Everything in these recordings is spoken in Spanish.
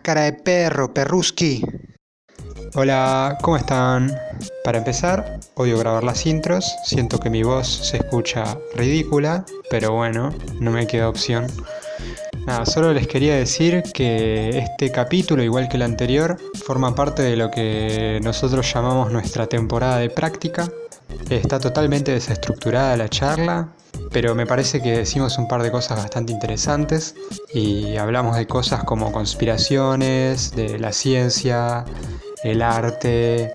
Cara de perro, perruski. Hola, ¿cómo están? Para empezar, odio grabar las intros, siento que mi voz se escucha ridícula, pero bueno, no me queda opción. Nada, solo les quería decir que este capítulo, igual que el anterior, forma parte de lo que nosotros llamamos nuestra temporada de práctica. Está totalmente desestructurada la charla, pero me parece que decimos un par de cosas bastante interesantes y hablamos de cosas como conspiraciones, de la ciencia, el arte,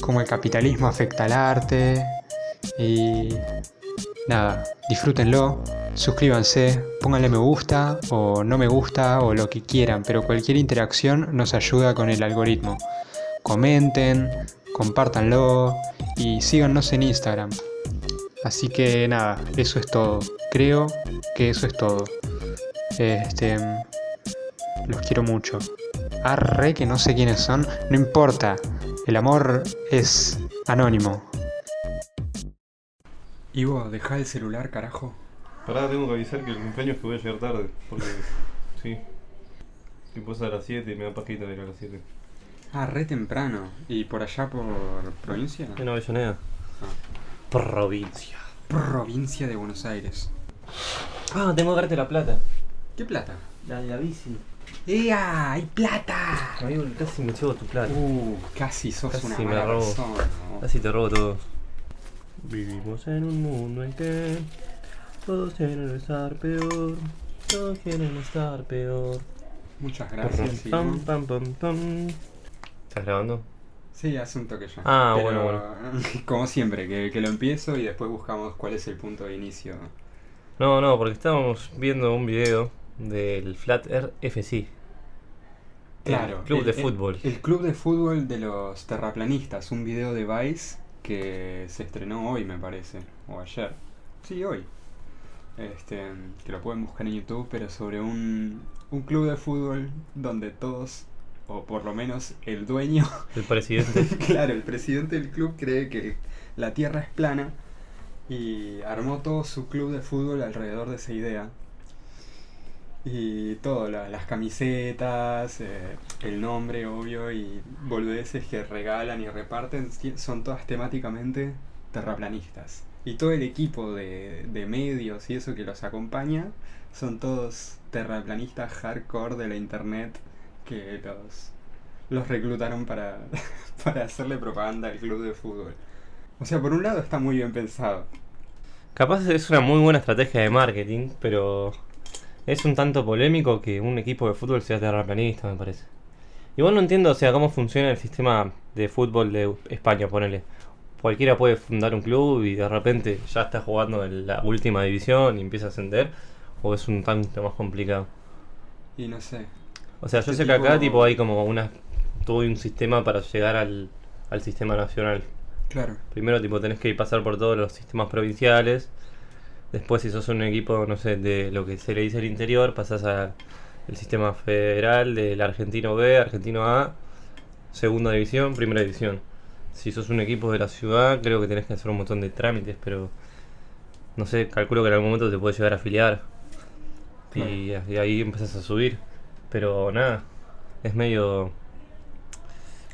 cómo el capitalismo afecta al arte y nada, disfrútenlo, suscríbanse, pónganle me gusta o no me gusta o lo que quieran, pero cualquier interacción nos ayuda con el algoritmo. Comenten, compártanlo y síganos en Instagram. Así que nada, eso es todo. Creo que eso es todo. Este. Los quiero mucho. Arre que no sé quiénes son. No importa. El amor es anónimo. Ivo, deja el celular, carajo. Pará, tengo que avisar que el cumpleaños es que voy a llegar tarde. Porque. sí. Tipo es a las 7 y me da pajita de ir a las 7. Ah, re temprano. ¿Y por allá por provincia? En Avellaneda. Provincia. Provincia de Buenos Aires. Ah, tengo que darte la plata. ¿Qué plata? La de la bici. ¡Ea! ¡Hay plata! Amigo, casi me llevo tu plata. Uh, casi sos Casi una me mala robo. persona. Casi te robo todo. Vivimos en un mundo en que todos quieren estar peor. Todos quieren estar peor. Muchas gracias. Pam, pam, pam, pam. ¿Estás grabando? Sí, hace un toque ya. Ah, Pero, bueno, Como siempre, que, que lo empiezo y después buscamos cuál es el punto de inicio. No, no, porque estábamos viendo un video del Flat Earth FC. Claro. El club el- de el- fútbol. El, club de fútbol de los terraplanistas. Un video de Vice que se estrenó hoy, me parece. O ayer. Sí, hoy. Este, que lo pueden buscar en YouTube, pero sobre un, un club de fútbol donde todos, o por lo menos el dueño, El presidente. claro, el presidente del club cree que la Tierra es plana y armó todo su club de fútbol alrededor de esa idea. Y todo, la- las camisetas, eh, el nombre, obvio, y boludeces que regalan y reparten, son todas temáticamente terraplanistas. Y todo el equipo de, de medios y eso que los acompaña son todos terraplanistas hardcore de la internet que los, los reclutaron para, para hacerle propaganda al club de fútbol. O sea, por un lado está muy bien pensado. Capaz es una muy buena estrategia de marketing, pero es un tanto polémico que un equipo de fútbol sea terraplanista, me parece. Igual no entiendo, o sea, cómo funciona el sistema de fútbol de España, ponele. Cualquiera puede fundar un club y de repente ya está jugando en la última división y empieza a ascender, o es un tanto más complicado. Y no sé. O sea, yo Este sé que acá tipo- hay como una todo un sistema para llegar al, al sistema nacional. Claro. Primero tipo tenés que pasar por todos los sistemas provinciales. Después si sos un equipo, no sé, de lo que se le dice el interior, pasás al sistema federal del argentino B, argentino A, segunda división, primera división. Si sos un equipo de la ciudad, creo que tenés que hacer un montón de trámites, pero no sé, calculo que en algún momento te puedes llegar a afiliar. Y, y ahí empezás a subir. Pero nada, es medio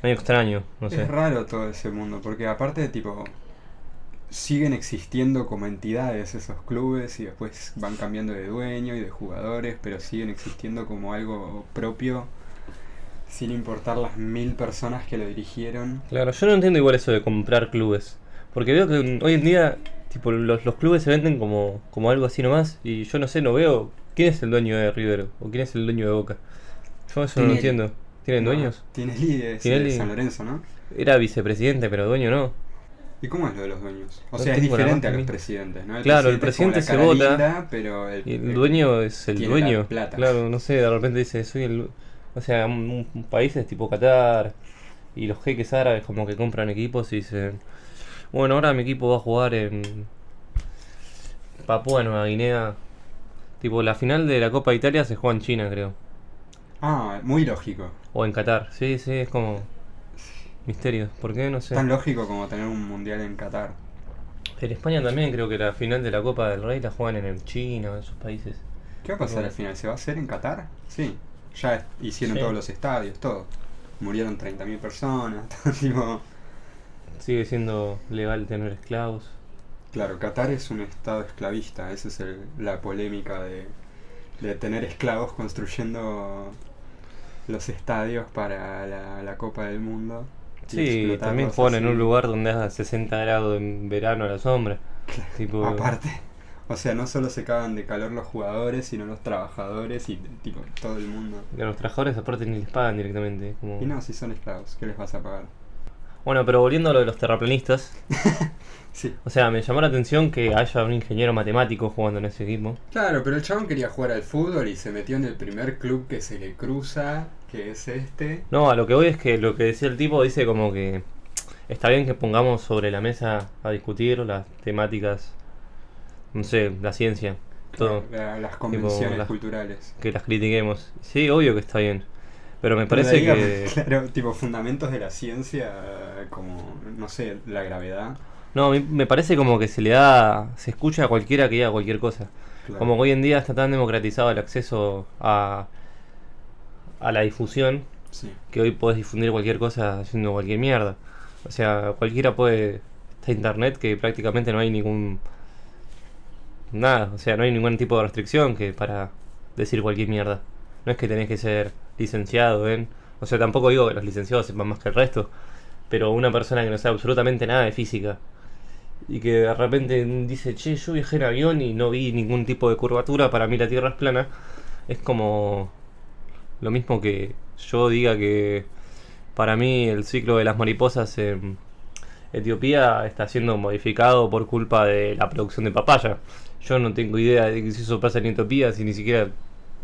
medio extraño, no sé. Es raro todo ese mundo, porque aparte de tipo. Siguen existiendo como entidades esos clubes y después van cambiando de dueño y de jugadores, pero siguen existiendo como algo propio, sin importar las mil personas que lo dirigieron. Claro, yo no entiendo igual eso de comprar clubes. Porque veo que hoy en día, tipo, los, los clubes se venden como, como algo así nomás. Y yo no sé, no veo quién es el dueño de River o quién es el dueño de Boca. Yo eso no lo entiendo. ¿Tienen No, dueños? Tinelli es Tinelli. de San Lorenzo, ¿no? Era vicepresidente, pero dueño no. ¿Y cómo es lo de los dueños? O No sea, es diferente a los presidentes, ¿no? Claro, el presidente se vota, linda, pero el, el dueño es el tiene dueño. plata. Claro, no sé, de repente dice, soy el... O sea, un, un país es tipo Qatar. Y los jeques árabes como que compran equipos y dicen... Bueno, ahora mi equipo va a jugar en... Papúa Nueva Guinea. Tipo, la final de la Copa de Italia se juega en China, creo. Ah, muy lógico. O en Qatar. Sí, sí, es como... Misterio. ¿Por qué? No sé. Tan lógico como tener un mundial en Qatar. En España también creo que la final de la Copa del Rey la juegan en China, en esos países. ¿Qué va a pasar al final? ¿Se va a hacer en Qatar? Sí. Ya hicieron Sí. todos los estadios, todo. Murieron 30.000 personas, todo tipo... Sigue siendo legal tener esclavos. Claro, Qatar es un estado esclavista, esa es el- la polémica de, de tener esclavos construyendo los estadios para la, la Copa del Mundo. y Sí, también juegan en un lugar donde haga 60 grados en verano a la sombra. Tipo, Aparte, o sea, no solo se cagan de calor los jugadores, sino los trabajadores y tipo todo el mundo. a los trabajadores aparte ni les pagan directamente. como- Y no, si son esclavos, ¿qué les vas a pagar? Bueno, pero volviendo a lo de los terraplanistas, Sí. o sea, me llamó la atención que haya un ingeniero matemático jugando en ese equipo. Claro, pero el chabón quería jugar al fútbol y se metió en el primer club que se le cruza, que es este. No, a lo que voy es que lo que decía el tipo dice como que está bien que pongamos sobre la mesa a discutir las temáticas, no sé, la ciencia, todo, La- las convenciones las- culturales. que las critiquemos. Sí, obvio que está bien. Pero me Pero parece diga, que... Claro, tipo fundamentos de la ciencia, como, no sé, la gravedad. No, a mí me parece como que se le da... Se escucha a cualquiera que diga cualquier cosa. Claro. Como que hoy en día está tan democratizado el acceso a, a la difusión Sí. que hoy puedes difundir cualquier cosa haciendo cualquier mierda. O sea, cualquiera puede... Está internet que prácticamente no hay ningún... Nada, o sea, no hay ningún tipo de restricción que para decir cualquier mierda. No es que tenés que ser licenciado en... O sea, tampoco digo que los licenciados sepan más que el resto. Pero una persona que no sabe absolutamente nada de física y que de repente dice, che, yo viajé en avión y no vi ningún tipo de curvatura, para mí la Tierra es plana, es como lo mismo que yo diga que para mí el ciclo de las mariposas en Etiopía está siendo modificado por culpa de la producción de papaya. Yo no tengo idea de que si eso pasa en Etiopía, si ni siquiera...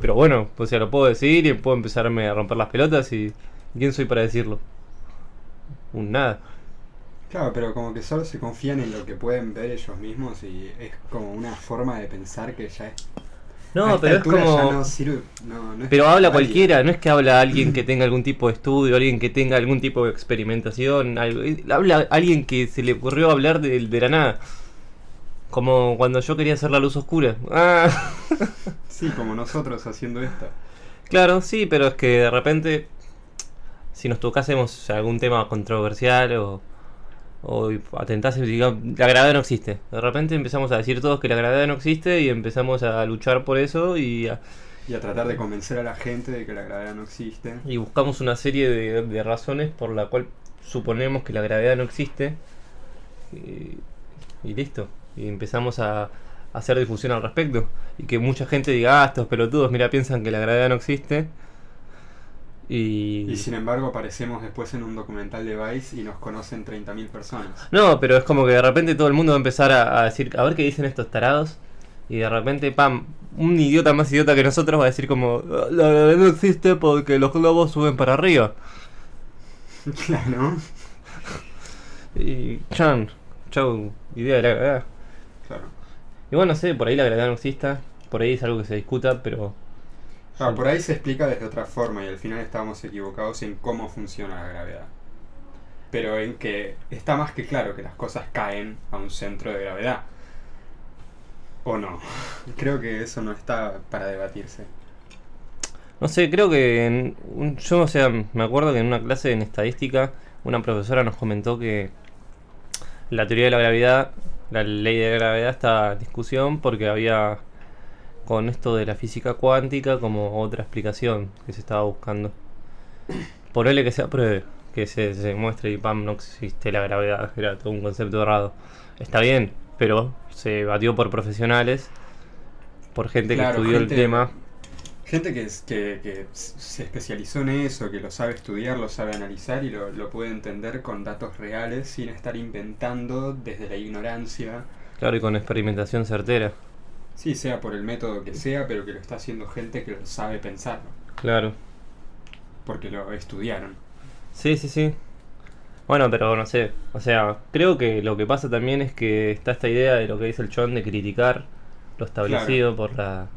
Pero bueno, o sea, lo puedo decir y puedo empezarme a romper las pelotas y... ¿Quién soy para decirlo? Un nada. Claro, pero como que solo se confían en lo que pueden ver ellos mismos y es como una forma de pensar que ya es. a No, pero es como... no sirve, no- no es Pero habla cualquiera, no es que habla alguien que tenga algún tipo de estudio, alguien que tenga algún tipo de experimentación, algo- eh, habla alguien que se le ocurrió hablar de, de la nada. Como cuando yo quería hacer la luz oscura. Ah, Sí, como nosotros haciendo esto. claro, sí, pero es que de repente, si nos tocásemos algún tema controversial o, o atentásemos, digamos, la gravedad no existe. De repente empezamos a decir todos que la gravedad no existe y empezamos a luchar por eso y a- Y a tratar de convencer a la gente de que la gravedad no existe. y buscamos una serie de, de razones por la cual suponemos que la gravedad no existe y, y listo y empezamos a, a hacer difusión al respecto y que mucha gente diga ah estos pelotudos mira piensan que la gravedad no existe y, Y sin embargo aparecemos después en un documental de Vice y nos conocen 30.000 personas. no pero es como que de repente todo el mundo va a empezar a, a decir a ver qué dicen estos tarados y de repente pam un idiota más idiota que nosotros va a decir como "Ah, la gravedad no existe porque los globos suben para arriba claro. y chan chau idea de la gravedad Claro. Y bueno, no sé, por ahí la gravedad no exista, por ahí es algo que se discuta, pero... Claro, por ahí se explica desde otra forma y al final estábamos equivocados en cómo funciona la gravedad. Pero en que está más que claro que las cosas caen a un centro de gravedad. ¿O no? Creo que eso no está para debatirse. No sé, creo que... en un- yo, o sea, me acuerdo que en una clase en estadística una profesora nos comentó que la teoría de la gravedad, la ley de la gravedad está en discusión porque había con esto de la física cuántica como otra explicación que se estaba buscando. Ponele que se apruebe, que se, se demuestre y pam, no existe la gravedad, era todo un concepto errado. Está bien, pero se batió por profesionales, por gente Claro, que estudió gente- el tema. Gente que, que, que se especializó en eso, que lo sabe estudiar, lo sabe analizar y lo, lo puede entender con datos reales sin estar inventando desde la ignorancia. Claro, y con experimentación certera. Sí, sea por el método que sea, pero que lo está haciendo gente que lo sabe pensarlo, Claro. porque lo estudiaron. Sí, sí, sí. Bueno, pero no sé. O sea, creo que lo que pasa también es que está esta idea de lo que dice el Chon de criticar lo establecido por la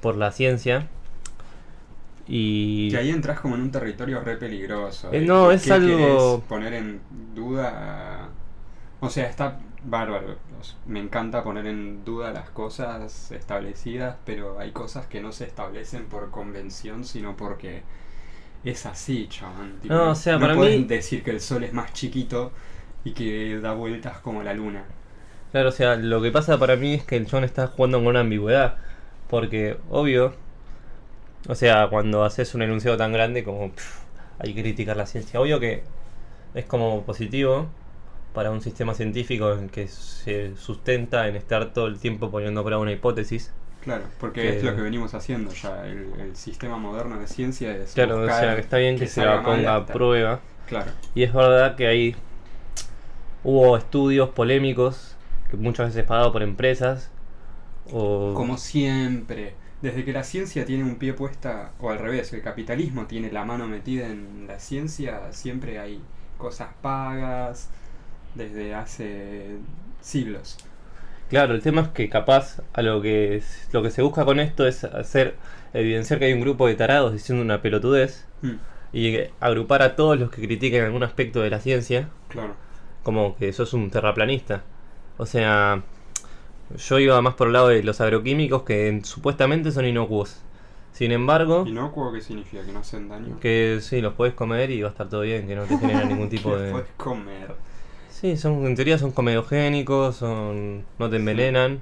por la ciencia. Y Que ahí entras como en un territorio re peligroso. Eh, no, es algo- poner en duda. O sea, está bárbaro. Me encanta poner en duda las cosas establecidas, pero hay cosas que no se establecen por convención, sino porque es así, chaval. No, o sea, para pueden mí- decir que el sol es más chiquito y que da vueltas como la luna. Claro, o sea, lo que pasa para mí es que el John está jugando con una ambigüedad. Porque, obvio, o sea, cuando haces un enunciado tan grande como pff, hay que criticar la ciencia, obvio que es como positivo para un sistema científico en que se sustenta en estar todo el tiempo poniendo a prueba una hipótesis. Claro, porque Que- es lo que venimos haciendo ya. El, el sistema moderno de ciencia es. Claro, o sea, que está bien que, se la ponga a prueba. Claro. Y es verdad que hay hubo estudios polémicos que muchas veces pagados por empresas o Como siempre, desde que la ciencia tiene un pie puesta, o al revés, el capitalismo tiene la mano metida en la ciencia, siempre hay cosas pagas desde hace siglos. Claro, el tema es que capaz a lo que es- lo que se busca con esto es hacer evidenciar que hay un grupo de tarados diciendo una pelotudez Mm, y agrupar a todos los que critiquen algún aspecto de la ciencia claro. como que sos un terraplanista. O sea, yo iba más por el lado de los agroquímicos que supuestamente son inocuos. Sin embargo, ¿Inocuo qué significa? ¿Que no hacen daño? que sí, los puedes comer y va a estar todo bien, que no te genera ningún tipo de... puedes comer. Sí, son, en teoría son comedogénicos, son, no te envenenan.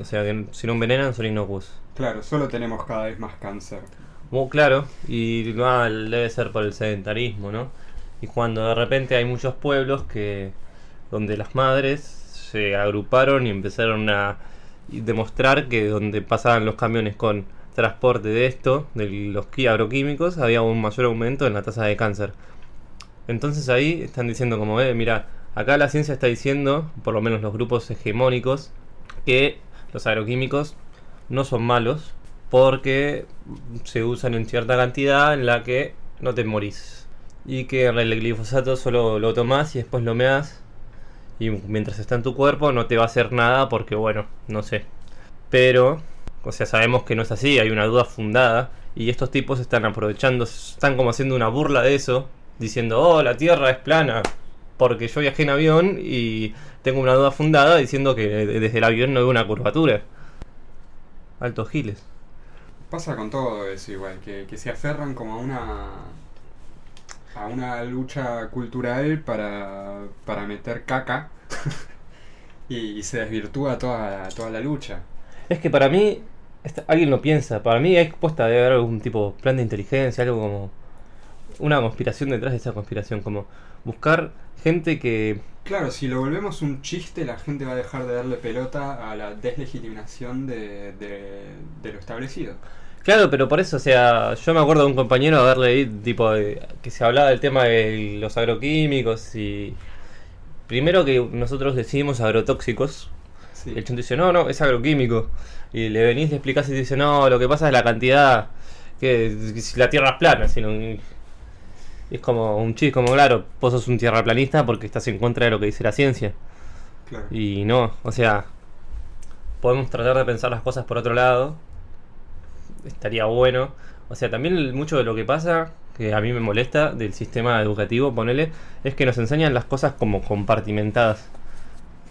O sea, que si no envenenan son inocuos. Claro, solo tenemos cada vez más cáncer. Muy claro, y ah, debe ser por el sedentarismo, ¿no? Y cuando de repente hay muchos pueblos que donde las madres se agruparon y empezaron a demostrar que donde pasaban los camiones con transporte de esto, de los agroquímicos, había un mayor aumento en la tasa de cáncer. Entonces ahí están diciendo como, eh, mira, acá la ciencia está diciendo, por lo menos los grupos hegemónicos, que los agroquímicos no son malos porque se usan en cierta cantidad en la que no te morís. Y que el glifosato solo lo tomás y después lo meas y mientras está en tu cuerpo no te va a hacer nada porque bueno, no sé. Pero, o sea, sabemos que no es así, hay una duda fundada y estos tipos están aprovechando, están como haciendo una burla de eso, diciendo, oh, la Tierra es plana, porque yo viajé en avión y tengo una duda fundada diciendo que desde el avión no veo una curvatura. Altos giles. Pasa con todo eso igual, que, que se aferran como a una a una lucha cultural para, para meter caca y, y se desvirtúa toda, toda la lucha. Es que para mí, alguien lo piensa, para mí hay puesta de haber algún tipo plan de inteligencia, algo como una conspiración detrás de esa conspiración, como buscar gente que... Claro, si lo volvemos un chiste, la gente va a dejar de darle pelota a la deslegitimación de, de, de lo establecido. Claro, pero por eso, o sea, yo me acuerdo de un compañero haberle tipo, de- que se hablaba del tema de los agroquímicos y... Primero que nosotros decidimos agrotóxicos, Sí. El chonto dice, no, no, es agroquímico. Y le venís, le explicás y te dice, no, lo que pasa es la cantidad, que, que si la tierra es plana, sino es como un chiste, como claro, vos sos un tierraplanista porque estás en contra de lo que dice la ciencia. Claro. Y no, o sea, podemos tratar de pensar las cosas por otro lado. Estaría bueno. O sea, también mucho de lo que pasa, que a mí me molesta del sistema educativo, ponele, es que nos enseñan las cosas como compartimentadas.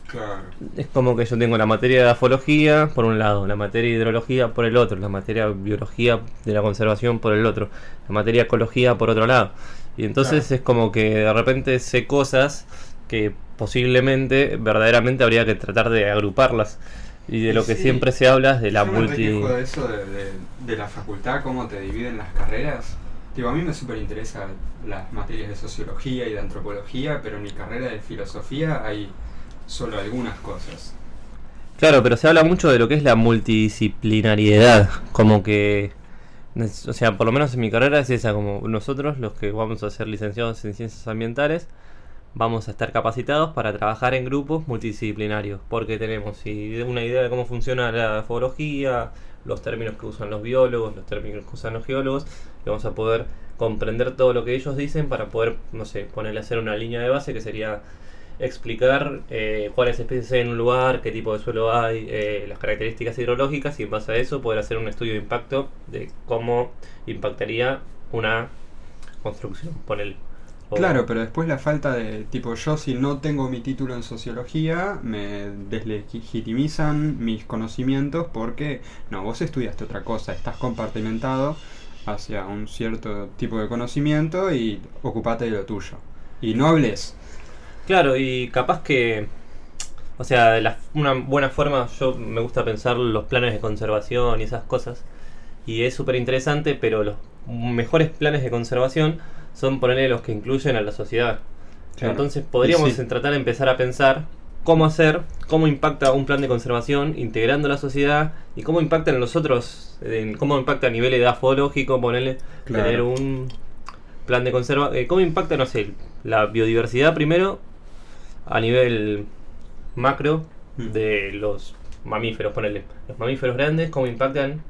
Claro. Es como que yo tengo la materia de afología por un lado, la materia de hidrología por el otro, la materia de biología de la conservación por el otro, la materia de ecología por otro lado. Y entonces Claro. es como que de repente sé cosas que posiblemente verdaderamente habría que tratar de agruparlas. Y de lo que Sí. siempre se habla es de la Yo multi... de eso de, de- de la facultad, cómo te dividen las carreras. Digo, a mí me súper interesa las materias de sociología y de antropología, pero en mi carrera de filosofía hay solo algunas cosas. Claro, pero se habla mucho de lo que es la multidisciplinariedad, como que, o sea, por lo menos en mi carrera es esa, como nosotros los que vamos a ser licenciados en ciencias ambientales, vamos a estar capacitados para trabajar en grupos multidisciplinarios, porque tenemos una idea de cómo funciona la geología, los términos que usan los biólogos, los términos que usan los geólogos, y vamos a poder comprender todo lo que ellos dicen para poder, no sé, ponerle a hacer una línea de base que sería explicar eh, cuáles especies hay en un lugar, qué tipo de suelo hay, eh, las características hidrológicas y en base a eso poder hacer un estudio de impacto de cómo impactaría una construcción, ponele. Claro, pero después la falta de, tipo, yo si no tengo mi título en sociología, me deslegitimizan mis conocimientos porque, no, vos estudiaste otra cosa, estás compartimentado hacia un cierto tipo de conocimiento y ocupate de lo tuyo. Y no hables. Claro, y capaz que. O sea, de la- una buena forma, yo me gusta pensar los planes de conservación y esas cosas. Y es súper interesante, pero los mejores planes de conservación son ponerle los que incluyen a la sociedad. Claro. Entonces podríamos sí. tratar de empezar a pensar cómo hacer, cómo impacta un plan de conservación integrando la sociedad y cómo impacta en los otros, en cómo impacta a nivel edafológico, ponerle, Claro. tener un plan de conservación, cómo impacta, no sé, la biodiversidad primero a nivel macro Mm. de los mamíferos, ponerle, los mamíferos grandes, cómo impactan,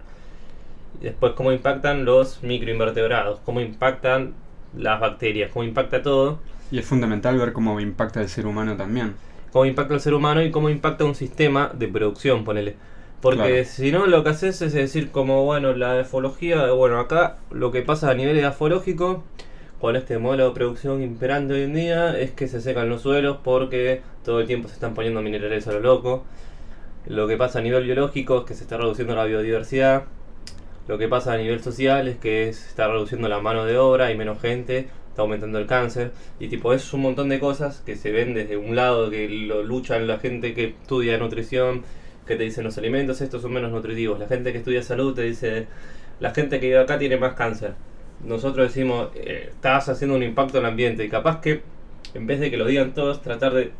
después cómo impactan los microinvertebrados, cómo impactan las bacterias, cómo impacta todo Y es fundamental ver cómo impacta el ser humano también. cómo impacta el ser humano y cómo impacta un sistema de producción, ponele. Porque Claro. si no, lo que haces es decir, como, bueno, la efología, bueno, acá lo que pasa a nivel edafológico, con este modelo de producción imperante hoy en día, es que se secan los suelos porque todo el tiempo se están poniendo minerales a lo loco. Lo que pasa a nivel biológico es que se está reduciendo la biodiversidad. Lo que pasa a nivel social es que se está reduciendo la mano de obra, hay menos gente, está aumentando el cáncer. Y tipo, es un montón de cosas que se ven desde un lado, que lo luchan la gente que estudia nutrición, que te dicen los alimentos estos son menos nutritivos. La gente que estudia salud te dice, la gente que vive acá tiene más cáncer. Nosotros decimos, eh, estás haciendo un impacto en el ambiente. Y capaz que, en vez de que lo digan todos, tratar de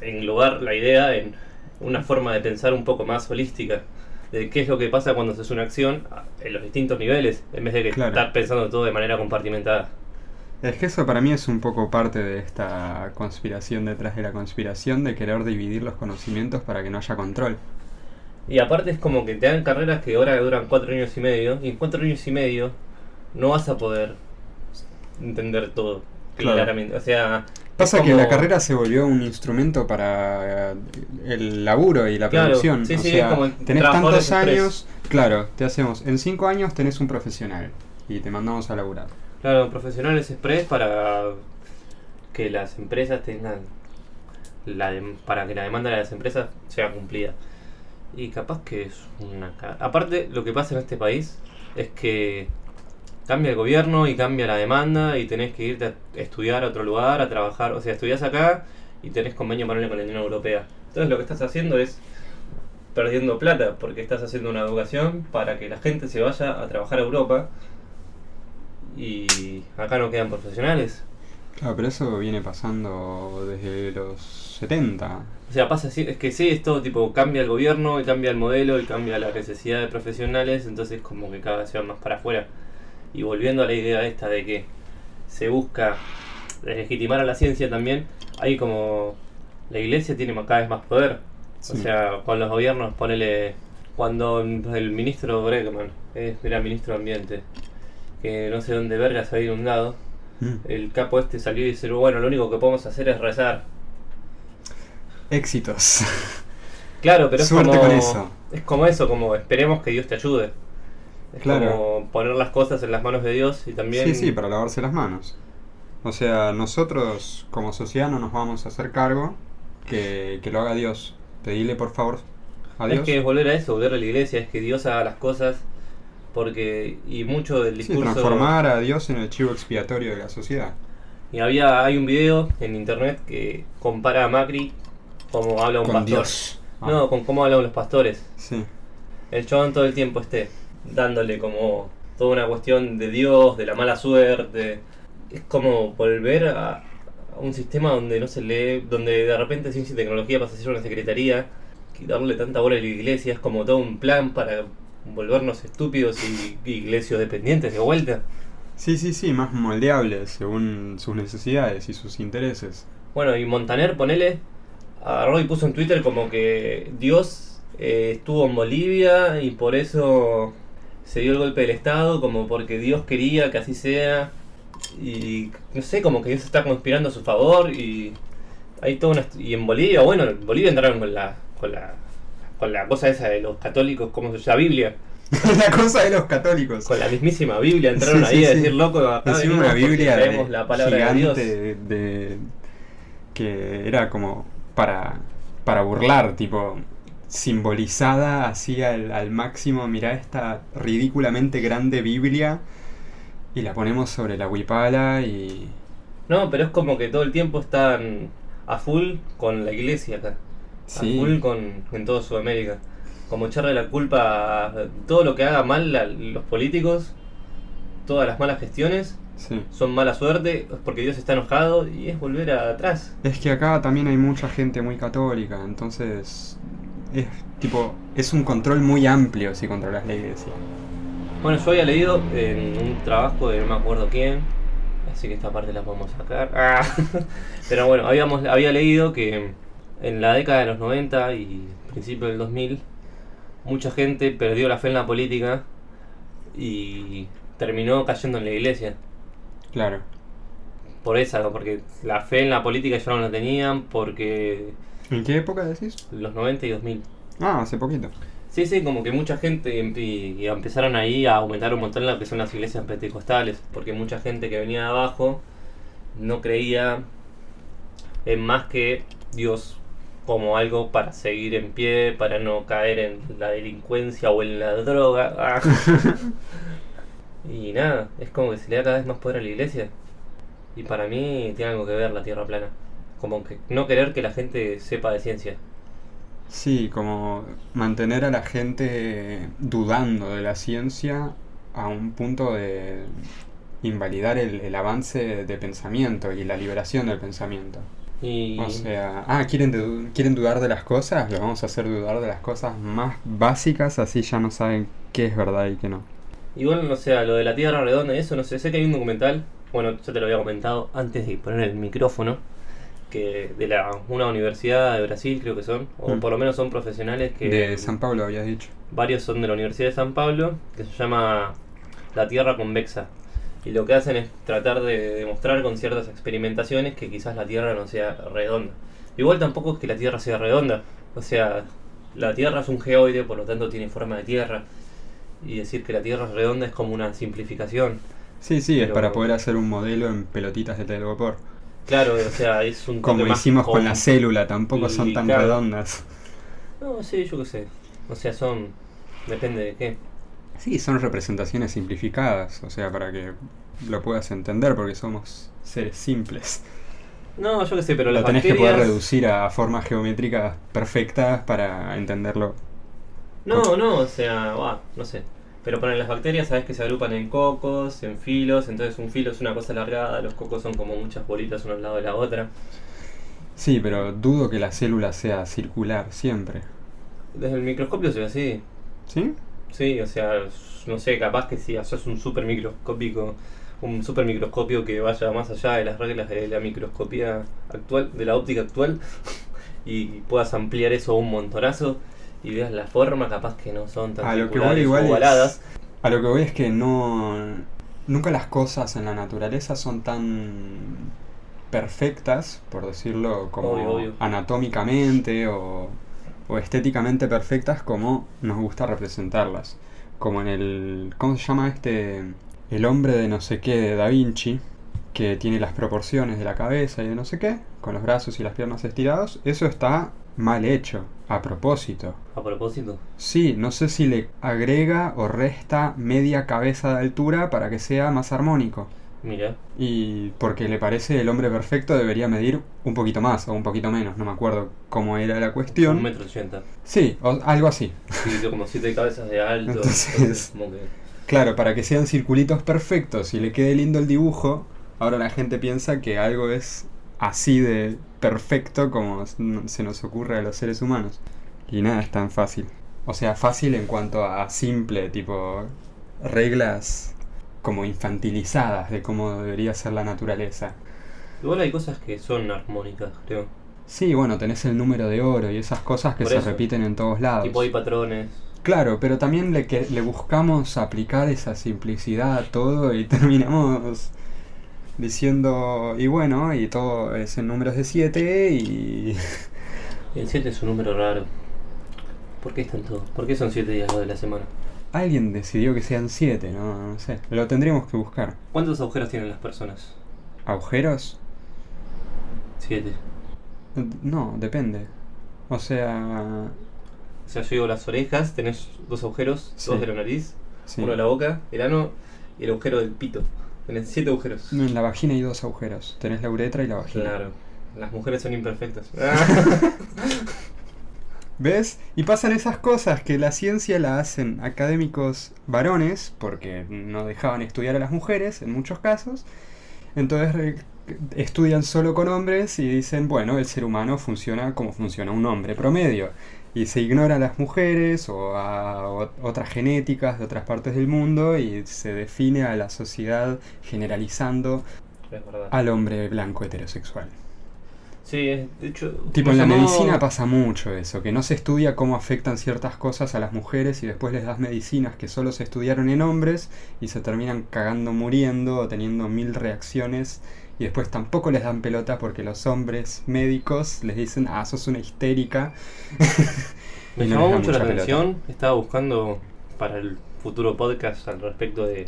englobar la idea en una forma de pensar un poco más holística de qué es lo que pasa cuando se hace una acción en los distintos niveles, en vez de que Claro. estar pensando todo de manera compartimentada. Es que eso para mí es un poco parte de esta conspiración detrás de la conspiración de querer dividir los conocimientos para que no haya control. Y aparte es como que te dan carreras que ahora duran cuatro años y medio, y en cuatro años y medio no vas a poder entender todo Claro. claramente. O sea, Pasa que la carrera se volvió un instrumento para eh, el laburo y la Claro, producción. sí, o sí, sea, como tenés tantos años, claro, te hacemos, en cinco años tenés un profesional y te mandamos a laburar. Claro, profesionales express para que las empresas tengan la dem- para que la demanda de las empresas sea cumplida. Y capaz que es una aparte lo que pasa en este país es que cambia el gobierno y cambia la demanda y tenés que irte a estudiar a otro lugar, a trabajar, o sea, estudias acá y tenés convenio para con la Unión Europea. Entonces lo que estás haciendo es perdiendo plata porque estás haciendo una educación para que la gente se vaya a trabajar a Europa y acá no quedan profesionales. Claro, pero eso viene pasando desde los 70. O sea, pasa así, es que sí, es todo tipo, cambia el gobierno y cambia el modelo y cambia la necesidad de profesionales, entonces como que cada vez se va más para afuera. Y volviendo a la idea esta de que se busca legitimar a la ciencia también, hay como la iglesia tiene cada vez más poder. Sí. O sea, con los gobiernos, ponele, cuando el ministro Bregman, era ministro de Ambiente, que no sé dónde verga se había inundado, Mm. el capo este salió y dice, bueno, lo único que podemos hacer es rezar. Éxitos. Claro, pero es Suerte como, con eso. es como eso, como esperemos que Dios te ayude. Es Claro. como poner las cosas en las manos de Dios y también... Sí, sí, para lavarse las manos. O sea, nosotros como sociedad no nos vamos a hacer cargo que, que lo haga Dios. Pedile por favor a es Dios. que es volver a eso, volver a la iglesia, es que Dios haga las cosas porque... Y mucho del Sí, discurso... transformar a Dios en el chivo expiatorio de la sociedad. Y había, hay un video en internet que compara a Macri como habla un Con pastor. Dios. Ah, No, con cómo hablan los pastores. Sí. El chabón todo el tiempo esté dándole como toda una cuestión de Dios, de la mala suerte. Es como volver a, a un sistema donde no se lee, donde de repente ciencia y tecnología pasa a ser una secretaría, y darle tanta bola a la iglesia es como todo un plan para volvernos estúpidos y iglesios dependientes de vuelta. Sí, sí, sí, más moldeable según sus necesidades y sus intereses. Bueno, y Montaner, ponele, agarró y puso en Twitter como que Dios eh, estuvo en Bolivia y por eso se dio el golpe del Estado, como porque Dios quería que así sea. Y no sé, como que Dios está conspirando a su favor y hay toda una... Y en Bolivia, bueno, en Bolivia entraron con la, con la, con la cosa esa de los católicos, como se llama, Biblia. la cosa de los católicos. Con la mismísima Biblia entraron Sí, sí, ahí a sí. decir loco, acá venimos una Biblia de- traemos la palabra de Dios. gigante de, que era como para, para burlar, tipo simbolizada así al, al máximo. Mirá esta ridículamente grande Biblia y la ponemos sobre la huipala y... No, pero es como que todo el tiempo están a full con la iglesia acá. Sí. A full con, en toda Sudamérica. Como echarle la culpa a todo lo que haga mal la- los políticos, todas las malas gestiones, Sí. son mala suerte, es porque Dios está enojado y es volver a- atrás. Es que acá también hay mucha gente muy católica, entonces es tipo es un control muy amplio si controlas la iglesia. Bueno, yo había leído en un trabajo de no me acuerdo quién, así que esta parte la podemos sacar. Ah. Pero bueno, habíamos, había leído que en la década de los 90 y principio del 2000, mucha gente perdió la fe en la política y terminó cayendo en la iglesia. Claro. Por esa, porque la fe en la política ya no la tenían, porque ¿En qué época decís? los 90 y 2000. Ah, hace poquito. Sí, sí, como que mucha gente em- y, y empezaron ahí a aumentar un montón lo que son las iglesias pentecostales, porque mucha gente que venía de abajo no creía en más que Dios como algo para seguir en pie, para no caer en la delincuencia o en la droga. Ah. y nada, es como que se le da cada vez más poder a la iglesia. Y para mí tiene algo que ver la tierra plana. Como que no querer que la gente sepa de ciencia. Sí, como mantener a la gente dudando de la ciencia a un punto de invalidar el, el avance de pensamiento y la liberación del pensamiento. Y O sea, ah, ¿quieren, ¿quieren dudar de las cosas? Lo vamos a hacer dudar de las cosas más básicas, así ya no saben qué es verdad y qué no. Igual, o sea, lo de la Tierra redonda y eso, no sé, sé que hay un documental, bueno, yo te lo había comentado antes de poner el micrófono, que de la una universidad de Brasil creo que son, o Mm. por lo menos son profesionales que... De San Pablo habías dicho. Varios son de la Universidad de San Pablo, que se llama La Tierra Convexa. Y lo que hacen es tratar de demostrar con ciertas experimentaciones que quizás la Tierra no sea redonda. Igual tampoco es que la Tierra sea redonda. O sea, la Tierra es un geoide, por lo tanto tiene forma de Tierra. Y decir que la Tierra es redonda es como una simplificación. Sí, sí, es para poder hacer un modelo en pelotitas de telgopor. Claro, o sea, es un Como hicimos con la célula, tampoco son tan redondas. No, sí, yo qué sé. O sea, son... Depende de qué. Sí, son representaciones simplificadas, o sea, para que lo puedas entender, porque somos seres simples. No, yo qué sé, pero lo las tenés que poder reducir a formas geométricas perfectas para entenderlo. No, no, o sea, va, no sé. Pero para las bacterias sabes que se agrupan en cocos, en filos, entonces un filo es una cosa alargada, los cocos son como muchas bolitas una al lado de la otra. Sí, pero dudo que la célula sea circular siempre. Desde el microscopio se ve así. ¿Sí? Sí, o sea, no sé, capaz que si haces un super microscópico, un super microscopio que vaya más allá de las reglas de la microscopía actual, de la óptica actual, y puedas ampliar eso un montonazo y veas la forma, capaz que no son tan A lo que voy igual es-. A lo que voy es que no. Nunca las cosas en la naturaleza son tan perfectas, por decirlo como Obvio, obvio. anatómicamente o, o estéticamente perfectas como nos gusta representarlas. Como en el. ¿Cómo se llama este? El hombre de no sé qué de Da Vinci, que tiene las proporciones de la cabeza y de no sé qué, con los brazos y las piernas estirados. Eso está mal hecho, a propósito. A propósito. Sí, no sé si le agrega o resta media cabeza de altura para que sea más armónico. Mira, Y porque le parece el hombre perfecto debería medir un poquito más o un poquito menos, no me acuerdo cómo era la un cuestión. metro ochenta. Sí, o algo así. Sí, como siete cabezas de alto. Entonces- entonces, como que. Claro, para que sean circulitos perfectos y le quede lindo el dibujo, ahora la gente piensa que algo es así de perfecto como se nos ocurre a los seres humanos. Y nada es tan fácil. O sea, fácil en cuanto a simple, tipo reglas como infantilizadas de cómo debería ser la naturaleza. Igual hay cosas que son armónicas, creo. Sí, bueno, tenés el número de oro y esas cosas que Por se eso. repiten en todos lados. Tipo hay patrones. Claro, pero también le, que, le buscamos aplicar esa simplicidad a todo y terminamos diciendo, y bueno, y todo es en números de 7 y... El 7 es un número raro. ¿Por qué están todos? ¿Por qué son 7 días de la semana? Alguien decidió que sean siete, ¿no? No sé. Lo tendríamos que buscar. ¿Cuántos agujeros tienen las personas? ¿Agujeros? Siete. No, depende. O sea... O sea, yo digo las orejas, tenés dos agujeros, Sí. dos de la nariz, Sí. uno de la boca, el ano y el agujero del pito. Tenés siete agujeros. No, en la vagina hay dos agujeros. Tenés la uretra y la vagina. Claro. Las mujeres son imperfectas. ¿Ves? Y pasan esas cosas que la ciencia la hacen académicos varones, porque no dejaban estudiar a las mujeres en muchos casos. Entonces estudian solo con hombres y dicen, bueno, el ser humano funciona como funciona un hombre promedio. Y se ignora a las mujeres o a otras genéticas de otras partes del mundo y se define a la sociedad generalizando al hombre blanco heterosexual. Sí, es- de hecho. Tipo, en la medicina pasa mucho eso, que no se estudia cómo afectan ciertas cosas a las mujeres y después les das medicinas que solo se estudiaron en hombres y se terminan cagando muriendo o teniendo mil reacciones y después tampoco les dan pelota porque los hombres médicos les dicen, ah, sos una histérica. Me no llamó mucho la pelota. atención. Estaba buscando para el futuro podcast al respecto de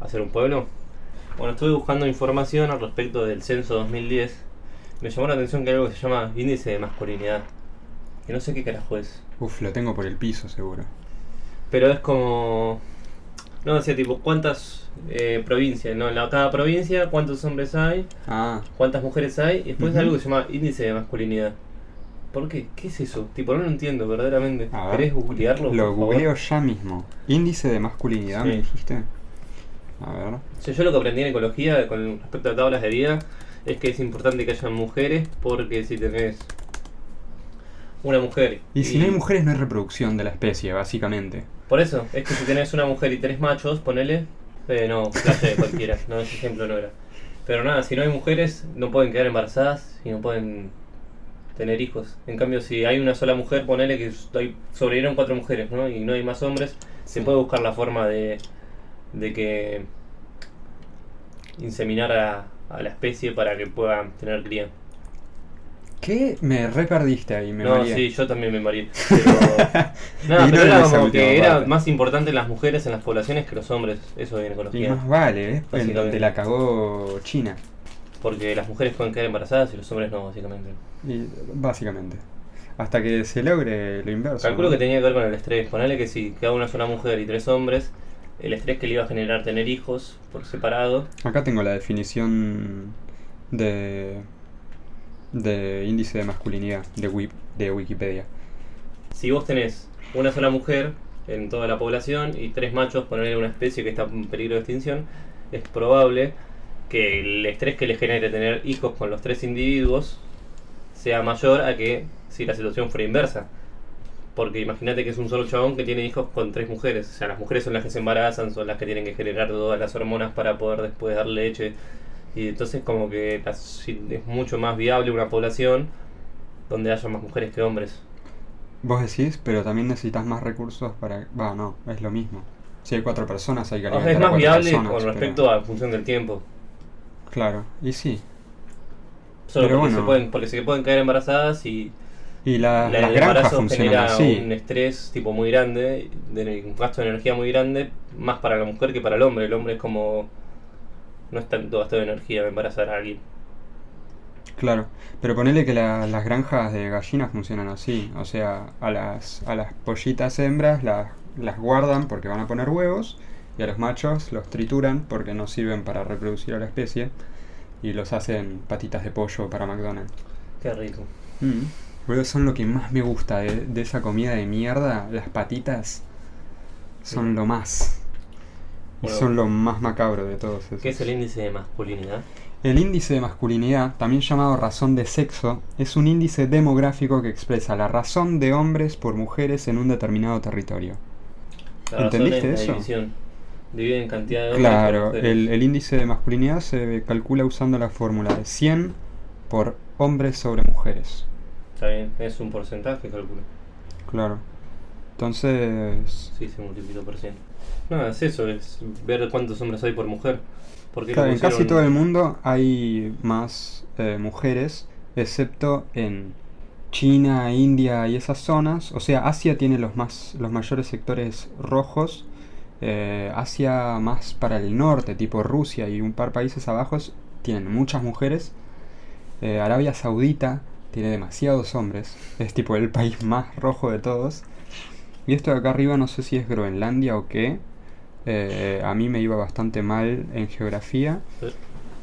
hacer un pueblo. Bueno, estuve buscando información al respecto del censo 2010. Me llamó la atención que hay algo que se llama índice de masculinidad. Que no sé qué carajo es. Uf, lo tengo por el piso seguro. Pero es como. No, decía tipo, ¿cuántas eh, provincias? No, en la, cada provincia, ¿cuántos hombres hay? Ah, ¿Cuántas mujeres hay? Y después Ujú. algo que se llama índice de masculinidad. ¿Por qué? ¿Qué es eso? Tipo, no lo entiendo verdaderamente. A ver. ¿Querés googlearlo? lo googleo ya mismo. Índice de masculinidad, Sí. me dijiste. A ver. O sea, yo lo que aprendí en ecología con respecto a tablas de vida es que es importante que haya mujeres porque si tenés una mujer Y si no hay mujeres no hay reproducción de la especie, básicamente. Por eso, es que si tenés una mujer y tres machos, ponele. Eh, no, playa de cualquiera, no, ese ejemplo no era. Pero nada, si no hay mujeres, no pueden quedar embarazadas y no pueden tener hijos. En cambio, si hay una sola mujer, ponele que sobrevivieron cuatro mujeres, ¿no? Y no hay más hombres, se puede buscar la forma de, de que inseminar a, a la especie para que puedan tener cría. ¿Qué? Me re perdiste ahí, me no, mareé. sí, yo también me mareé. Pero, nada, pero era como que era parte. más importante las mujeres en las poblaciones que los hombres, eso en Y ecología. más vale, ¿ves? En donde la cagó China. Porque las mujeres pueden quedar embarazadas y los hombres no, básicamente. Y, básicamente. Hasta que se logre lo inverso. Calculo ¿no? que tenía que ver con el estrés. Ponele que si cada una sola mujer y tres hombres, el estrés que le iba a generar tener hijos por separado. Acá tengo la definición de de índice de masculinidad de, de Wikipedia. Si vos tenés una sola mujer en toda la población y tres machos, ponerle una especie que está en peligro de extinción, es probable que el estrés que le genere tener hijos con los tres individuos sea mayor a que si la situación fuera inversa. Porque imagínate que es un solo chabón que tiene hijos con tres mujeres. O sea, las mujeres son las que se embarazan, son las que tienen que generar todas las hormonas para poder después dar leche. Y entonces como que es mucho más viable una población donde haya más mujeres que hombres. Vos decís, pero también necesitas más recursos para... Va, no, es lo mismo. Si hay cuatro personas hay que O sea, alimentar es a más cuatro viable personas, con pero- respecto a función del tiempo. Claro, y sí. Solo Pero porque, bueno. se pueden, porque se pueden caer embarazadas y Y la- la- las el embarazo genera así. un estrés tipo muy grande, de un gasto de energía muy grande, más para la mujer que para el hombre. El hombre es como... No es tanto gasto de energía embarazar a alguien. Claro, pero ponele que la- las granjas de gallinas funcionan así, o sea, a las, a las pollitas hembras las, las guardan porque van a poner huevos y a los machos los trituran porque no sirven para reproducir a la especie y los hacen patitas de pollo para McDonald's. Qué rico. Mm. Son lo que más me gusta de, de esa comida de mierda, las patitas son lo más. Bueno. son lo más macabro de todos esos. ¿Qué es el índice de masculinidad? El índice de masculinidad, también llamado razón de sexo, es un índice demográfico que expresa la razón de hombres por mujeres en un determinado territorio. La ¿Entendiste es eso? división. Divide en cantidad de hombres Claro, el, el índice de masculinidad se calcula usando la fórmula de 100 por hombres sobre mujeres. Está bien, es un porcentaje, calculo. Claro. Entonces, Sí, se multiplicó por 100. Nada, es eso, es ver cuántos hombres hay por mujer. Porque claro, en casi todo el mundo hay más eh, mujeres, excepto en China, India y esas zonas, o sea, Asia tiene los, más, los mayores sectores rojos, eh, Asia más para el norte, tipo Rusia y un par países abajo, tienen muchas mujeres, eh, Arabia Saudita tiene demasiados hombres, es tipo el país más rojo de todos, y esto de acá arriba no sé si es Groenlandia o qué, eh, a mí me iba bastante mal en geografía,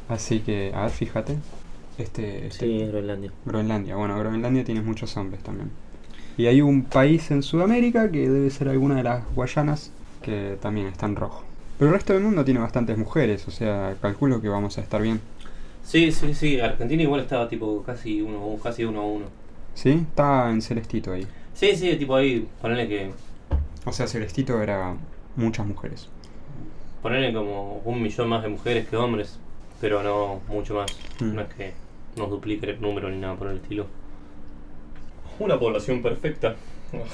así que, a ver, fíjate. Este, este Sí, es Groenlandia. Groenlandia, bueno, Groenlandia tiene muchos hombres también. Y hay un país en Sudamérica que debe ser alguna de las Guayanas que también está en rojo. Pero el resto del mundo tiene bastantes mujeres, o sea, calculo que vamos a estar bien. Sí, sí, sí. Argentina igual estaba tipo casi uno, casi uno a uno. ¿Sí? Está en Celestito ahí. Sí, sí, tipo ahí, ponele que. O sea, Celestito era muchas mujeres. Ponele como un millón más de mujeres que hombres, pero no mucho más. Mm. No es que nos duplique el número ni nada por el estilo. Una población perfecta.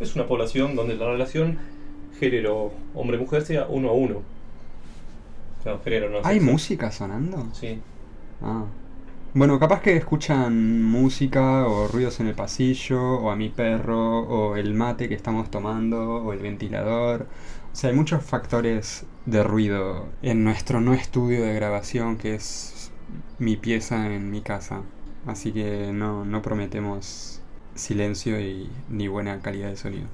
Es una población donde la relación género hombre-mujer sea uno a uno. No, género no. ¿Hay sexo. música sonando? Sí. Ah. Bueno, capaz que escuchan música o ruidos en el pasillo, o a mi perro, o el mate que estamos tomando, o el ventilador. O sea, hay muchos factores de ruido en nuestro no estudio de grabación, que es mi pieza en mi casa. Así que no, no prometemos silencio y ni buena calidad de sonido.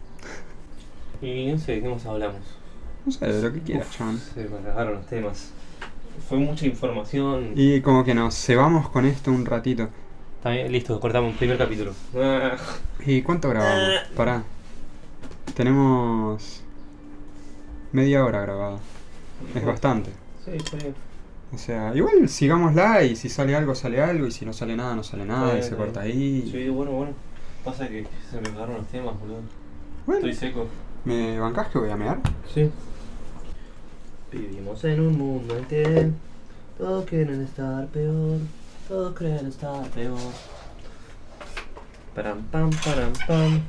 Y no sé, ¿de qué más hablamos? No sé, de lo que quieras. Se me cagaron los temas. Fue mucha información. Y como que nos cebamos con esto un ratito. También, listo, cortamos el primer capítulo. Ah. ¿Y cuánto grabamos? Pará. Tenemos media hora grabada. Es bastante. Sí, está bien. O sea, igual sigámosla y si sale algo, sale algo. Y si no sale nada, no sale nada. Y se corta ahí. Sí, bueno, bueno. Pasa que se me cagaron los temas, boludo. Bueno, Estoy seco. ¿me bancás que voy a mear? Sí. Vivimos en un mundo en que todos quieren estar peor, todos creen estar peor. Param pam, param pam.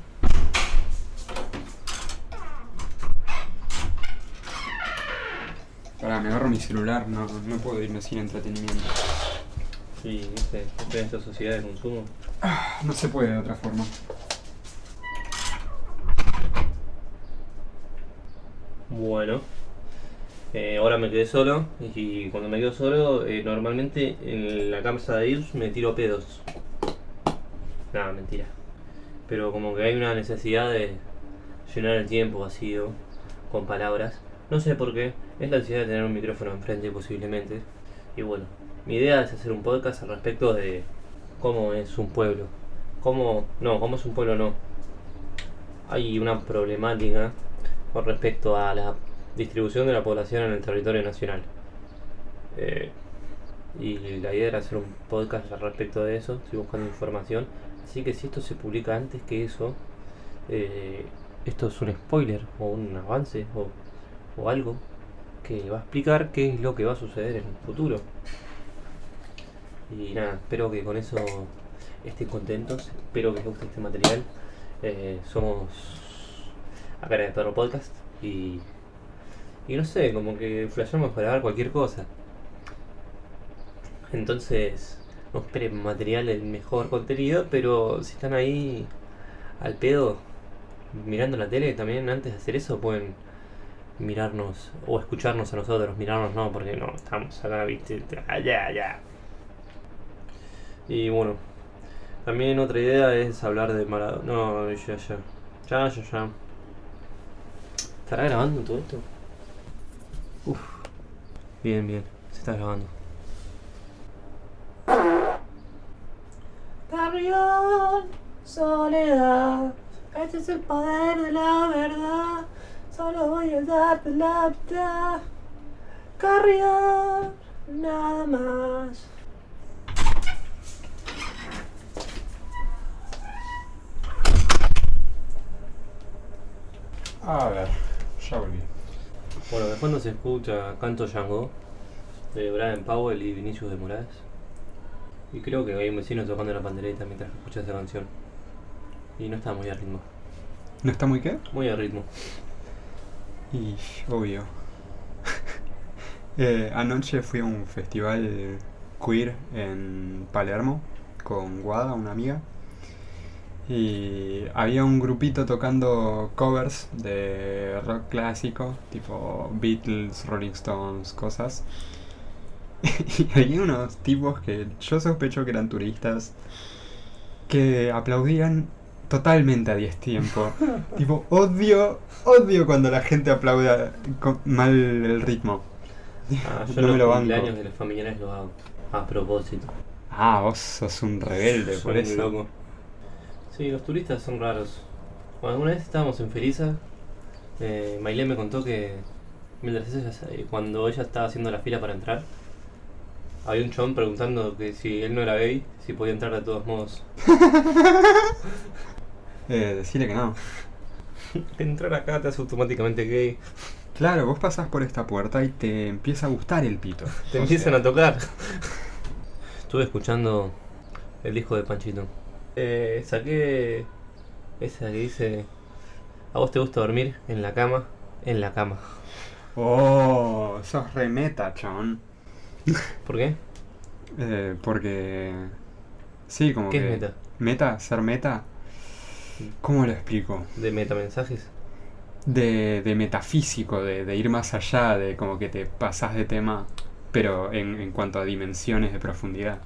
Pará, me agarro mi celular. No, no puedo irme sin entretenimiento. Sí, viste, en esta sociedad de consumo. No se puede de otra forma. Bueno, eh, ahora me quedé solo y cuando me quedo solo, eh, normalmente en la casa de Ius me tiro pedos. Nada, mentira. Pero como que hay una necesidad de llenar el tiempo vacío con palabras. No sé por qué, es la ansiedad de tener un micrófono enfrente posiblemente. Y bueno, mi idea es hacer un podcast al respecto de cómo es un pueblo. Cómo, no, cómo es un pueblo no. Hay una problemática con respecto a la distribución de la población en el territorio nacional. Eh, y la idea era hacer un podcast al respecto de eso, estoy buscando información. Así que si esto se publica antes que eso, eh, esto es un spoiler o un avance o, o algo que va a explicar qué es lo que va a suceder en el futuro. Y nada, espero que con eso estén contentos, espero que les guste este material. Eh, somos a cara de perro podcast y, y no sé, como que flasheamos para grabar cualquier cosa. Entonces, no esperen material el mejor contenido, pero si están ahí al pedo mirando la tele también antes de hacer eso pueden mirarnos o escucharnos a nosotros, mirarnos no, porque no, estamos acá, viste, allá, allá. Y bueno, también otra idea es hablar de Maradona. No, ya, ya. Ya, ya, ya. ¿Estará grabando todo esto? Uf. Bien, bien. Se está grabando. Carrión, soledad. Este es el poder de la verdad. Solo voy a darte la mitad. Carrión, nada más. A ver, ya volví. Bueno, de fondo se escucha Canto Django de Brian Powell y Vinicius de Moraes. Y creo que hay un vecino tocando la pandereta mientras escucha esa canción. Y no está muy a ritmo. ¿No está muy qué? Muy a ritmo. Y obvio. Eh, anoche fui a un festival queer en Palermo con Guada, una amiga. Y había un grupito tocando covers de rock clásico, tipo Beatles, Rolling Stones, cosas. Y había unos tipos que yo sospecho que eran turistas que aplaudían totalmente a tiempo. tipo, odio, odio cuando la gente aplauda con- mal el ritmo. Ah, yo No los me lo banco. cumpleaños de los familiares lo hago. A propósito. Ah, vos sos un rebelde Soy por un eso. loco. Sí, los turistas son raros. Bueno, alguna vez estábamos en Feliza. Eh, Mailé me contó que mientras ella, eh, cuando ella estaba haciendo la fila para entrar, había un chabón preguntando que si él no era gay, si podía entrar de todos modos. Eh, decirle que no. Entrar acá te hace automáticamente gay. Claro, vos pasás por esta puerta y te empieza a gustar el pito. Te empiezan sea, a tocar. Estuve escuchando el disco de Panchito. Eh, saqué esa que dice: ¿A vos te gusta dormir en la cama? En la cama. Oh, sos remeta, chabón. ¿Por qué? Eh, porque. Sí, como ¿Qué que. es meta? ¿Meta? ¿Ser meta? ¿Cómo lo explico? ¿De metamensajes? De, de metafísico, de, de ir más allá, de como que te pasás de tema, pero en, en cuanto a dimensiones de profundidad.